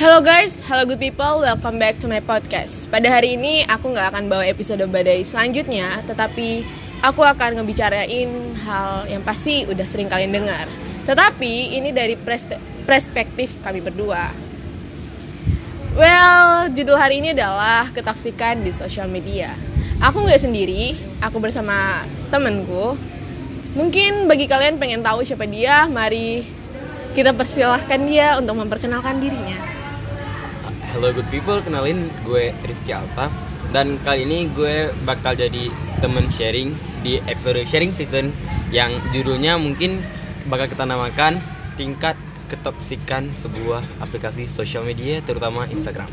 Hello guys, hello good people, welcome back to my podcast. Pada hari ini aku nggak akan bawa episode badai selanjutnya, tetapi aku akan ngebicarain hal yang pasti udah sering kalian dengar. Tetapi ini dari perspektif kami berdua. Well, judul hari ini adalah ketoksikan di sosial media. Aku nggak sendiri, aku bersama temenku. Mungkin bagi kalian pengen tahu siapa dia, mari kita persilahkan dia untuk memperkenalkan dirinya. Hello good people, kenalin gue Rizky Altaf Dan kali ini gue bakal jadi temen sharing di episode sharing season Yang judulnya mungkin bakal kita namakan Tingkat ketoksikan sebuah aplikasi sosial media terutama Instagram.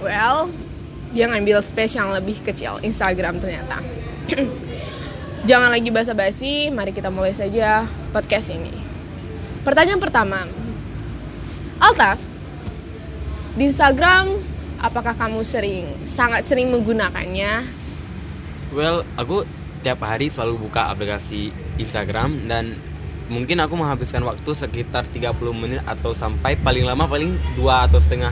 Well, dia ngambil space yang lebih kecil, Instagram ternyata. Jangan lagi basa-basi, mari kita mulai saja podcast ini. Pertanyaan pertama. Altaf, di Instagram, apakah kamu sering, sangat sering menggunakannya? Well, aku tiap hari selalu buka aplikasi Instagram dan mungkin aku menghabiskan waktu sekitar 30 menit atau sampai paling lama paling dua atau setengah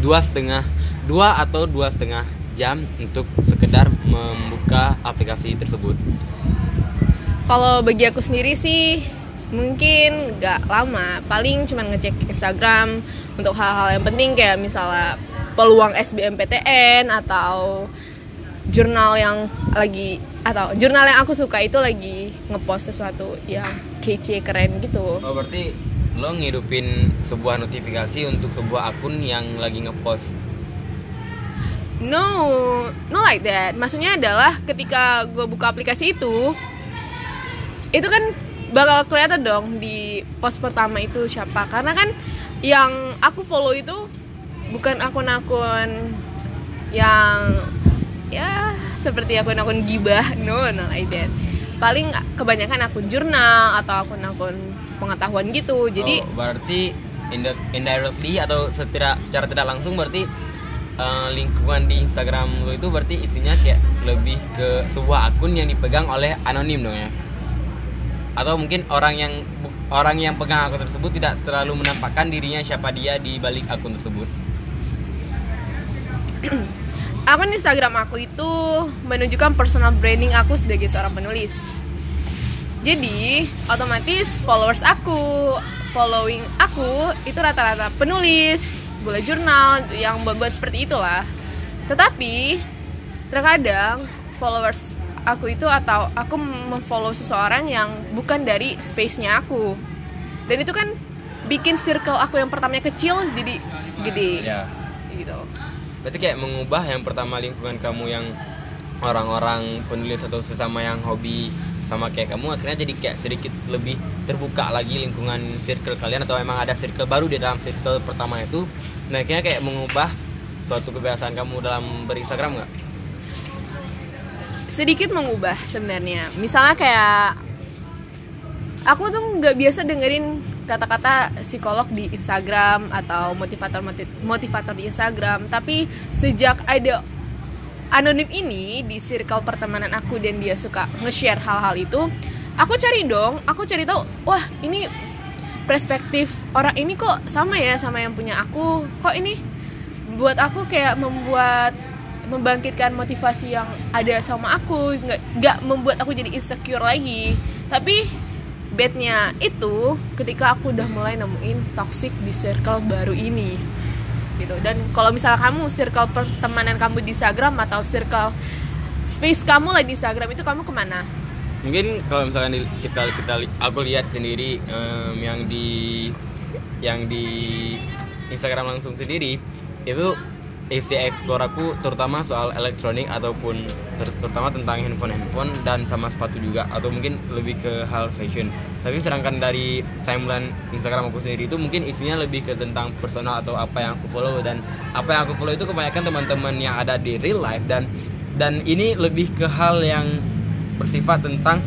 dua setengah dua atau dua setengah jam untuk sekedar membuka aplikasi tersebut. Kalau bagi aku sendiri sih mungkin gak lama, paling cuma ngecek Instagram, untuk hal-hal yang penting kayak misalnya peluang SBMPTN atau jurnal yang lagi atau jurnal yang aku suka itu lagi ngepost sesuatu yang kece keren gitu. Oh berarti lo ngidupin sebuah notifikasi untuk sebuah akun yang lagi ngepost? No, no like that. Maksudnya adalah ketika gue buka aplikasi itu, itu kan bakal kelihatan dong di post pertama itu siapa. Karena kan yang aku follow itu bukan akun-akun yang ya seperti akun-akun gibah no no like that. Paling kebanyakan akun jurnal atau akun-akun pengetahuan gitu. Jadi oh, berarti indirectly atau secara secara tidak langsung berarti uh, lingkungan di Instagram lo itu berarti isinya kayak lebih ke sebuah akun yang dipegang oleh anonim dong ya? Atau mungkin orang yang orang yang pegang akun tersebut tidak terlalu menampakkan dirinya siapa dia di balik akun tersebut. akun Instagram aku itu menunjukkan personal branding aku sebagai seorang penulis. Jadi, otomatis followers aku, following aku itu rata-rata penulis, boleh jurnal yang buat-buat seperti itulah. Tetapi terkadang followers aku itu atau aku memfollow seseorang yang bukan dari space-nya aku. Dan itu kan bikin circle aku yang pertamanya kecil jadi gede. Ya. gitu. Berarti kayak mengubah yang pertama lingkungan kamu yang orang-orang penulis atau sesama yang hobi sama kayak kamu akhirnya jadi kayak sedikit lebih terbuka lagi lingkungan circle kalian atau emang ada circle baru di dalam circle pertama itu. Nah akhirnya kayak mengubah suatu kebiasaan kamu dalam berinstagram nggak sedikit mengubah sebenarnya. Misalnya kayak aku tuh nggak biasa dengerin kata-kata psikolog di Instagram atau motivator motivator di Instagram. Tapi sejak ada anonim ini di circle pertemanan aku dan dia suka nge-share hal-hal itu aku cari dong. Aku cari tahu wah ini perspektif orang ini kok sama ya sama yang punya aku? Kok ini buat aku kayak membuat membangkitkan motivasi yang ada sama aku nggak nggak membuat aku jadi insecure lagi. Tapi bednya itu ketika aku udah mulai nemuin toxic di circle baru ini gitu. Dan kalau misalnya kamu circle pertemanan kamu di Instagram atau circle space kamu lah di Instagram itu kamu ke mana? Mungkin kalau misalkan kita kita aku lihat sendiri um, yang di yang di Instagram langsung sendiri itu isi explore aku terutama soal elektronik ataupun ter terutama tentang handphone-handphone dan sama sepatu juga atau mungkin lebih ke hal fashion. Tapi sedangkan dari timeline Instagram aku sendiri itu mungkin isinya lebih ke tentang personal atau apa yang aku follow dan apa yang aku follow itu kebanyakan teman-teman yang ada di real life dan dan ini lebih ke hal yang bersifat tentang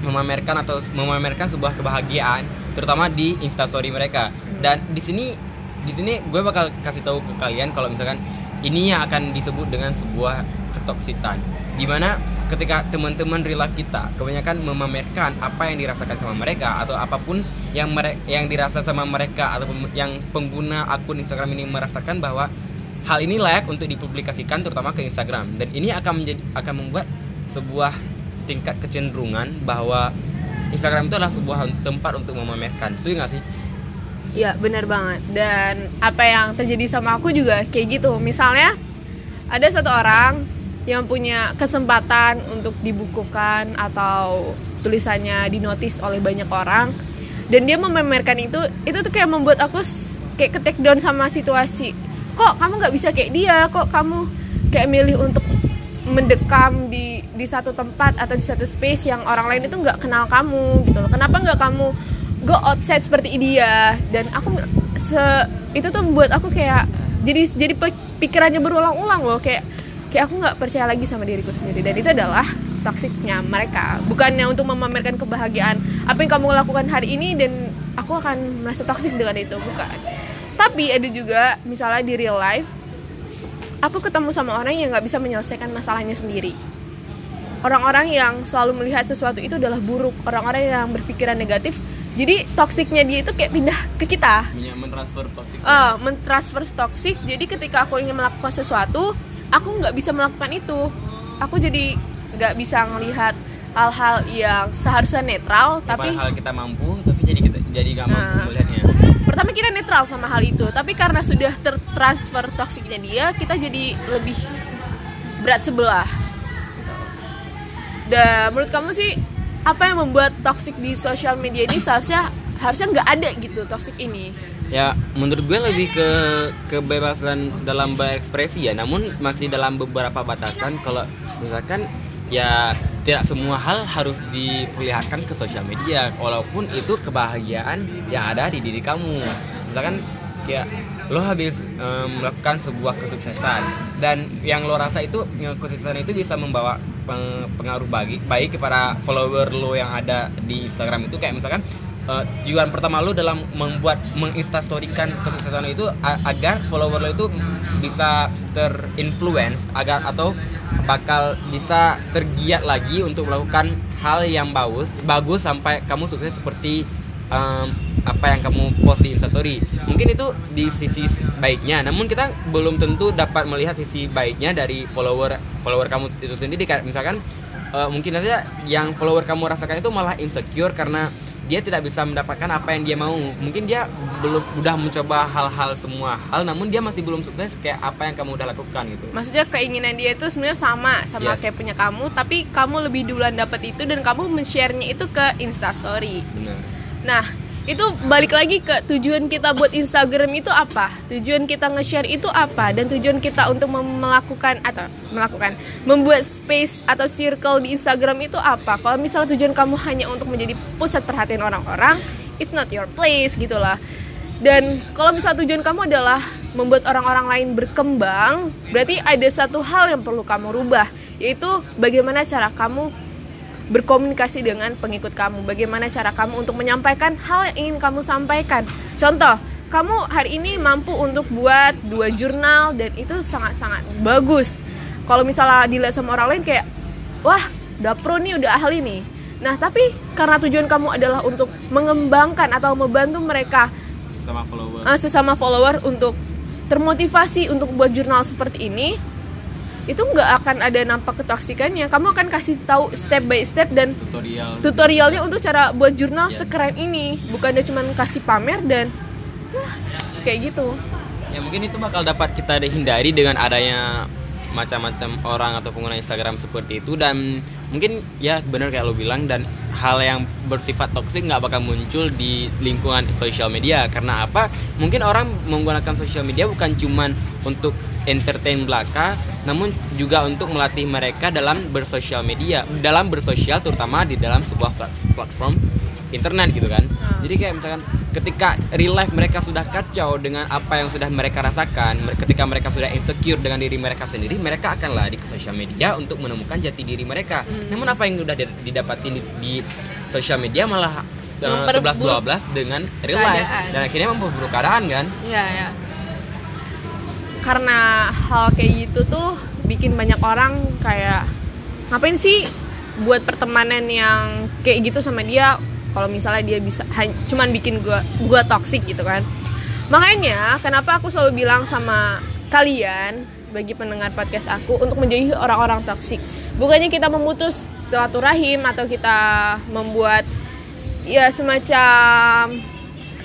memamerkan atau memamerkan sebuah kebahagiaan terutama di instastory mereka dan di sini di sini gue bakal kasih tahu ke kalian kalau misalkan ini yang akan disebut dengan sebuah ketoksitan. Di mana ketika teman-teman real life kita kebanyakan memamerkan apa yang dirasakan sama mereka atau apa pun yang mereka yang dirasa sama mereka atau yang pengguna akun Instagram ini merasakan bahwa hal ini layak untuk dipublikasikan terutama ke Instagram. Dan ini akan menjadi akan membuat sebuah tingkat kecenderungan bahwa Instagram itu adalah sebuah tempat untuk memamerkan. Setuju nggak sih Iya benar banget. Dan apa yang terjadi sama aku juga kayak gitu. Misalnya ada satu orang yang punya kesempatan untuk dibukukan atau tulisannya dinotis oleh banyak orang dan dia memamerkan itu itu tuh kayak membuat aku kayak ke take down sama situasi. Kok kamu nggak bisa kayak dia? Kok kamu kayak milih untuk mendekam di di satu tempat atau di satu space yang orang lain itu nggak kenal kamu gitu loh? Kenapa nggak kamu go outside seperti dia. Dan aku se itu tuh membuat aku kayak jadi jadi pikirannya berulang-ulang loh. Kayak kayak aku nggak percaya lagi sama diriku sendiri. Dan itu adalah toksiknya mereka. Bukannya untuk memamerkan kebahagiaan apa yang kamu lakukan hari ini dan aku akan merasa toksik dengan itu. Bukan. Tapi ada juga misalnya di real life aku ketemu sama orang yang nggak bisa menyelesaikan masalahnya sendiri. Orang-orang yang selalu melihat sesuatu itu adalah buruk. Orang-orang yang berpikiran negatif jadi toksiknya dia itu kayak pindah ke kita. Mentransfer toxic uh, mentransfer toksik. Jadi ketika aku ingin melakukan sesuatu aku nggak bisa melakukan itu. Aku jadi nggak bisa melihat hal-hal yang seharusnya netral tapi hal kita mampu tapi jadi kita jadi nggak mampu Nah. melihatnya. Pertama kita netral sama hal itu. Tapi karena sudah tertransfer toksiknya dia kita jadi lebih berat sebelah. Dan menurut kamu sih apa yang membuat toksik di sosial media ini seharusnya harusnya nggak ada gitu toksik ini? Ya menurut gue lebih ke kebebasan dalam berekspresi ya. Namun masih dalam beberapa batasan. Kalau misalkan ya tidak semua hal harus diperlihatkan ke sosial media. Walaupun itu kebahagiaan yang ada di diri kamu. Misalkan kayak lo habis em, melakukan sebuah kesuksesan. Dan yang lo rasa itu kesuksesan itu bisa membawa pengaruh bagi baik kepada follower lo yang ada di Instagram itu. Kayak misalkan eh, tujuan pertama lo dalam membuat menginstastorykan kesuksesan itu agar follower lo itu bisa terinfluence agar atau bakal bisa tergiat lagi untuk melakukan hal yang bagus bagus sampai kamu sukses seperti em, apa yang kamu post di instastory. Mungkin itu di sisi baiknya. Namun kita belum tentu dapat melihat sisi baiknya dari follower follower kamu itu sendiri kayak misalkan eh, mungkin saja yang follower kamu rasakan itu malah insecure karena dia tidak bisa mendapatkan apa yang dia mau. Mungkin dia belum udah mencoba hal-hal semua hal namun dia masih belum sukses kayak apa yang kamu udah lakukan gitu. Maksudnya keinginan dia itu sebenarnya sama sama Yes. kayak punya kamu tapi kamu lebih duluan dapat itu dan kamu men-share-nya itu ke instastory benar. Nah itu balik lagi ke tujuan kita buat Instagram itu apa? Tujuan kita nge-share itu apa? Dan tujuan kita untuk melakukan atau melakukan membuat space atau circle di Instagram itu apa? Kalau misalnya tujuan kamu hanya untuk menjadi pusat perhatian orang-orang it's not your place gitu lah. Dan kalau misalnya tujuan kamu adalah membuat orang-orang lain berkembang berarti ada satu hal yang perlu kamu rubah yaitu bagaimana cara kamu berkomunikasi dengan pengikut kamu. Bagaimana cara kamu untuk menyampaikan hal yang ingin kamu sampaikan. Contoh, kamu hari ini mampu untuk buat dua jurnal dan itu sangat-sangat bagus. Kalau misalnya dilihat sama orang lain kayak, wah, udah pro nih, udah ahli nih. Nah, tapi karena tujuan kamu adalah untuk mengembangkan atau membantu mereka sama follower eh, sesama follower untuk termotivasi untuk buat jurnal seperti ini itu nggak akan ada nampak ketoksikannya. Kamu akan kasih tahu step by step dan tutorial. tutorialnya untuk cara buat jurnal Yes. sekeren ini. Bukannya cuma kasih pamer dan wah, kayak gitu. Ya mungkin itu bakal dapat kita hindari dengan adanya macam-macam orang atau pengguna Instagram seperti itu. Dan mungkin ya benar kayak lo bilang dan hal yang bersifat toksik nggak bakal muncul di lingkungan sosial media. Karena apa? Mungkin orang menggunakan sosial media bukan cuman untuk entertain belaka namun juga untuk melatih mereka dalam bersosial media dalam bersosial terutama di dalam sebuah plat- platform internet gitu kan Hmm. jadi kayak misalkan ketika real life mereka sudah kacau dengan apa yang sudah mereka rasakan ketika mereka sudah insecure dengan diri mereka sendiri mereka akan lari ke sosial media untuk menemukan jati diri mereka Hmm. namun apa yang sudah di- didapatin di, di sosial media malah eh, Memperburuk 11-12 dengan real life keadaan. dan akhirnya memperburuk keadaan kan ya ya karena hal kayak gitu tuh bikin banyak orang kayak ngapain sih buat pertemanan yang kayak gitu sama dia kalau misalnya dia bisa cuman bikin gua gua toxic gitu kan. Makanya kenapa aku selalu bilang sama kalian bagi pendengar podcast aku untuk menjauhi orang-orang toxic. Bukannya kita memutus silaturahim atau kita membuat ya semacam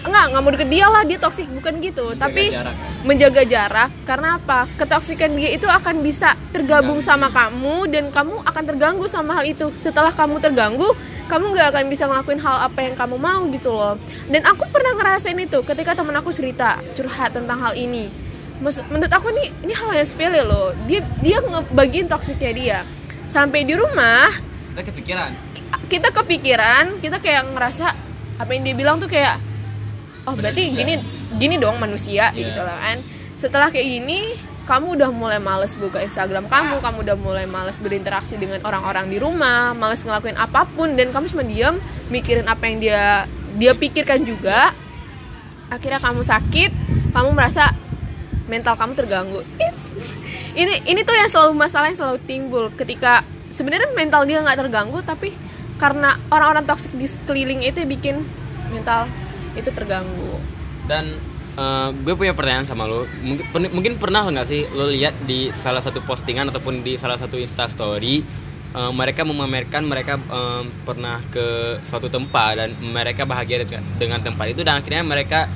enggak nggak mau deket dia lah dia toxic bukan gitu. Tapi jarak. menjaga jarak karena apa? Ketoksikan dia itu akan bisa tergabung sama kamu dan kamu akan terganggu sama hal itu. Setelah kamu terganggu kamu nggak akan bisa ngelakuin hal apa yang kamu mau gitu loh. Dan aku pernah ngerasain itu ketika temen aku cerita curhat tentang hal ini. Maksud- menurut aku nih ini hal yang sepele loh. Dia dia ngebagiin toksiknya dia. Sampai di rumah Kita kepikiran. kita kepikiran kita kayak ngerasa apa yang dia bilang tuh kayak oh Bener berarti juga. gini gini dong manusia Iya. gitu lah kan. Setelah kayak gini kamu udah mulai males buka Instagram kamu kamu udah mulai males berinteraksi dengan orang-orang di rumah males ngelakuin apa pun dan kamu cuma diam mikirin apa yang dia dia pikirkan juga. Akhirnya kamu sakit kamu merasa mental kamu terganggu. It's- ini ini tuh yang selalu masalah yang selalu timbul. Ketika sebenarnya mental dia nggak terganggu tapi karena orang-orang toksik di sekeliling itu yang bikin mental itu terganggu Dan eh, gue punya pertanyaan sama lo. Mungkin mungkin pernah nggak sih lo lihat di salah satu postingan ataupun di salah satu Insta story eh, mereka memamerkan mereka eh, pernah ke suatu tempat dan mereka bahagia dengan, dengan tempat itu dan akhirnya mereka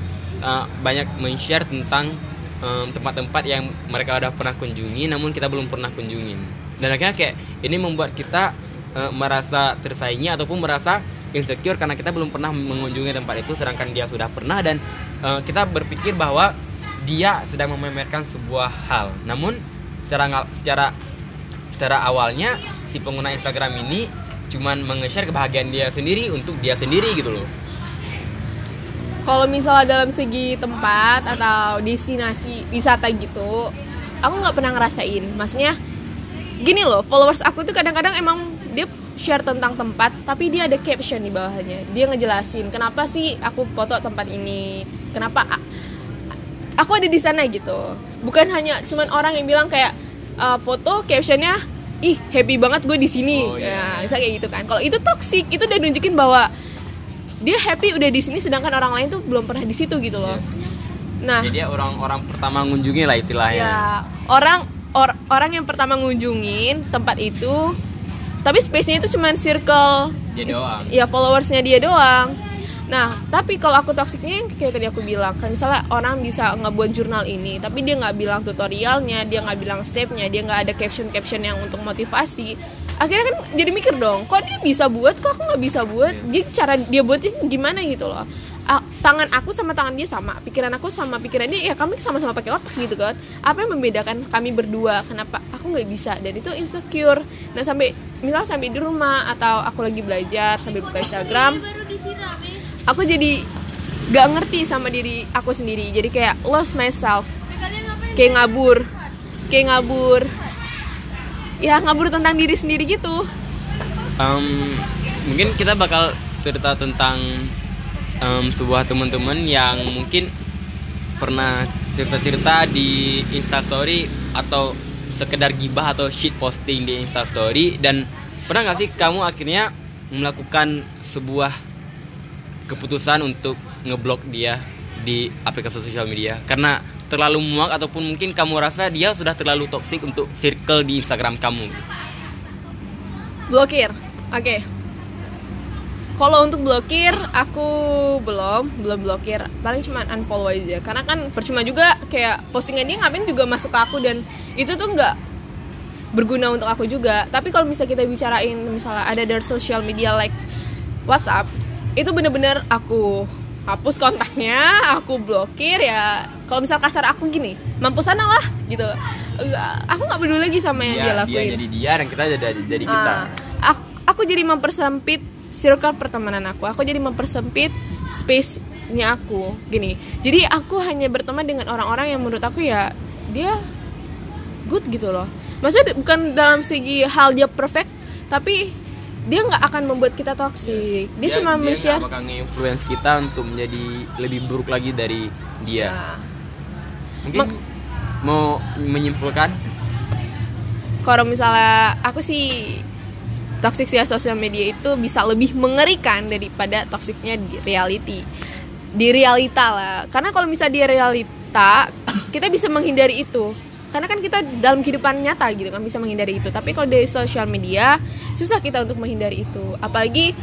eh, banyak men-share tentang eh, tempat-tempat yang mereka udah pernah kunjungi namun kita belum pernah kunjungin. Dan akhirnya kayak ini membuat kita eh, merasa tersaingi ataupun merasa insecure karena kita belum pernah mengunjungi tempat itu sedangkan dia sudah pernah dan eh, kita berpikir bahwa dia sedang memamerkan sebuah hal. Namun secara secara secara awalnya si pengguna Instagram ini cuman menge-share kebahagiaan dia sendiri untuk dia sendiri gitu loh. kalau misalnya dalam segi tempat atau destinasi wisata gitu aku nggak pernah ngerasain maksudnya gini loh followers aku tuh kadang-kadang emang share tentang tempat tapi dia ada caption di bawahnya. Dia ngejelasin kenapa sih aku foto tempat ini? Kenapa aku ada di sana gitu. Bukan hanya cuman orang yang bilang kayak uh, foto captionnya ih happy banget gue di sini. Oh, iya. ya bisa kayak gitu kan. Kalau itu toxic itu udah nunjukin bahwa dia happy udah di sini sedangkan orang lain tuh belum pernah di situ gitu loh. Nah. Jadi orang-orang pertama ngunjungi lah istilahnya. ya orang or- orang yang pertama ngunjungin tempat itu tapi space-nya itu cuman circle Dia doang. ya followersnya dia doang. Nah tapi kalau aku toksiknya yang kayak tadi aku bilang kan misalnya orang bisa ngebuat jurnal ini tapi dia nggak bilang tutorialnya dia nggak bilang stepnya dia nggak ada caption caption yang untuk motivasi akhirnya kan jadi mikir dong kok dia bisa buat kok aku nggak bisa buat? Dia cara dia buatnya gimana gitu loh? A- tangan aku sama tangan dia sama pikiran aku sama pikiran dia ya kami sama-sama pakai otak gitu kan. Apa yang membedakan kami berdua? Kenapa aku nggak bisa? Dan itu insecure. Nah sampai misal sampai di rumah atau aku lagi belajar sambil buka Instagram aku jadi gak ngerti sama diri aku sendiri. Jadi kayak lost myself. Kayak ngabur. Kayak ngabur. Ya ngabur tentang diri sendiri gitu. Em, mungkin kita bakal cerita tentang em, sebuah teman-teman yang mungkin pernah cerita-cerita di Instastory atau sekedar gibah atau shit posting di Instastory dan pernah nggak sih kamu akhirnya melakukan sebuah keputusan untuk ngeblok dia di aplikasi sosial media? Karena terlalu muak ataupun mungkin kamu rasa dia sudah terlalu toksik untuk circle di Instagram kamu? Blokir. Oke kalau untuk blokir aku belum belum blokir. Paling cuma unfollow aja. Karena kan percuma juga kayak postingan dia ngapain juga masuk ke aku dan itu tuh nggak berguna untuk aku juga. Tapi kalau misalnya kita bicarain misalnya ada dari social media like WhatsApp itu bener-bener aku hapus kontaknya aku blokir ya. Kalau misal kasar aku gini mampu sana lah gitu. Aku nggak peduli lagi sama yang dia, dia, lakuin. dia jadi dia dan kita jadi jadi kita. Ah, aku, aku jadi mempersempit circle pertemanan aku. Aku jadi mempersempit space-nya aku. Gini. Jadi aku hanya berteman dengan orang-orang yang menurut aku ya dia good gitu loh. Maksudnya bukan dalam segi hal dia perfect, tapi dia nggak akan membuat kita toxic. Dia, cuma dia men-share nggak bakal nge-influence kita untuk menjadi lebih buruk lagi dari dia Nah, mungkin Mak- mau menyimpulkan kalau misalnya aku sih toxic via sosial media itu bisa lebih mengerikan daripada toksiknya di reality. Di realita lah. Karena kalau misalnya di realita kita bisa menghindari itu. Karena kan kita dalam kehidupan nyata gitu kan bisa menghindari itu. Tapi kalau dari sosial media susah kita untuk menghindari itu. Apalagi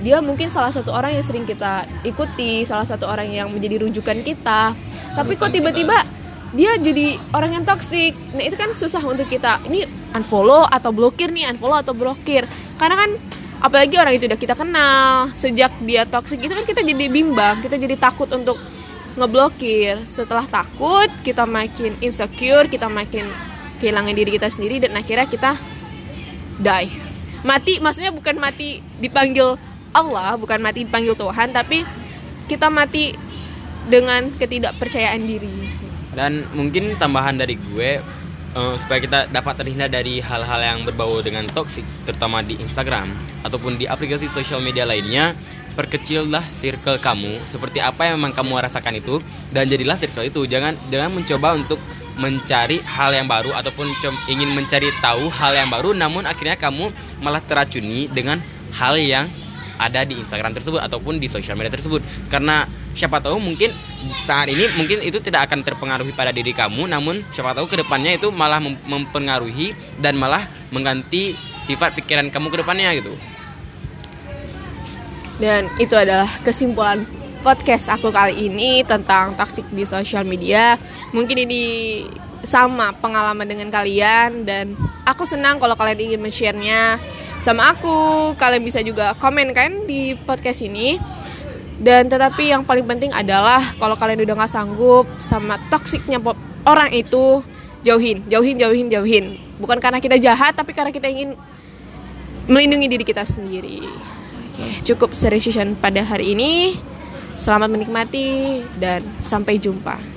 dia mungkin salah satu orang yang sering kita ikuti salah satu orang yang menjadi rujukan kita. Tapi kok tiba-tiba dia jadi orang yang toksik nah itu kan susah untuk kita. Ini unfollow atau blokir nih unfollow atau blokir. Karena kan apalagi orang itu udah kita kenal sejak dia toksik itu kan kita jadi bimbang kita jadi takut untuk ngeblokir. Setelah takut kita makin insecure kita makin kehilangan diri kita sendiri dan akhirnya kita die. Mati maksudnya bukan mati dipanggil Allah bukan mati dipanggil Tuhan tapi kita mati dengan ketidakpercayaan diri dan mungkin tambahan dari gue uh, supaya kita dapat terhindar dari hal-hal yang berbau dengan toksik terutama di Instagram ataupun di aplikasi sosial media lainnya perkecillah circle kamu seperti apa yang memang kamu rasakan itu dan jadilah circle itu. Jangan jangan mencoba untuk mencari hal yang baru ataupun ingin mencari tahu hal yang baru namun akhirnya kamu malah teracuni dengan hal yang ada di Instagram tersebut ataupun di sosial media tersebut. Karena siapa tahu mungkin saat ini mungkin itu tidak akan terpengaruhi pada diri kamu namun siapa tahu ke depannya itu malah mempengaruhi dan malah mengganti sifat pikiran kamu ke depannya gitu. Dan itu adalah kesimpulan podcast aku kali ini tentang toxic di sosial media. Mungkin ini sama pengalaman dengan kalian dan aku senang kalau kalian ingin men-share-nya sama aku. Kalian bisa juga komen kan di podcast ini. Dan tetapi yang paling penting adalah kalau kalian udah nggak sanggup sama toksiknya orang itu jauhin, jauhin, jauhin, jauhin. Bukan karena kita jahat, tapi karena kita ingin melindungi diri kita sendiri. Oke, cukup seriusan pada hari ini. Selamat menikmati dan sampai jumpa.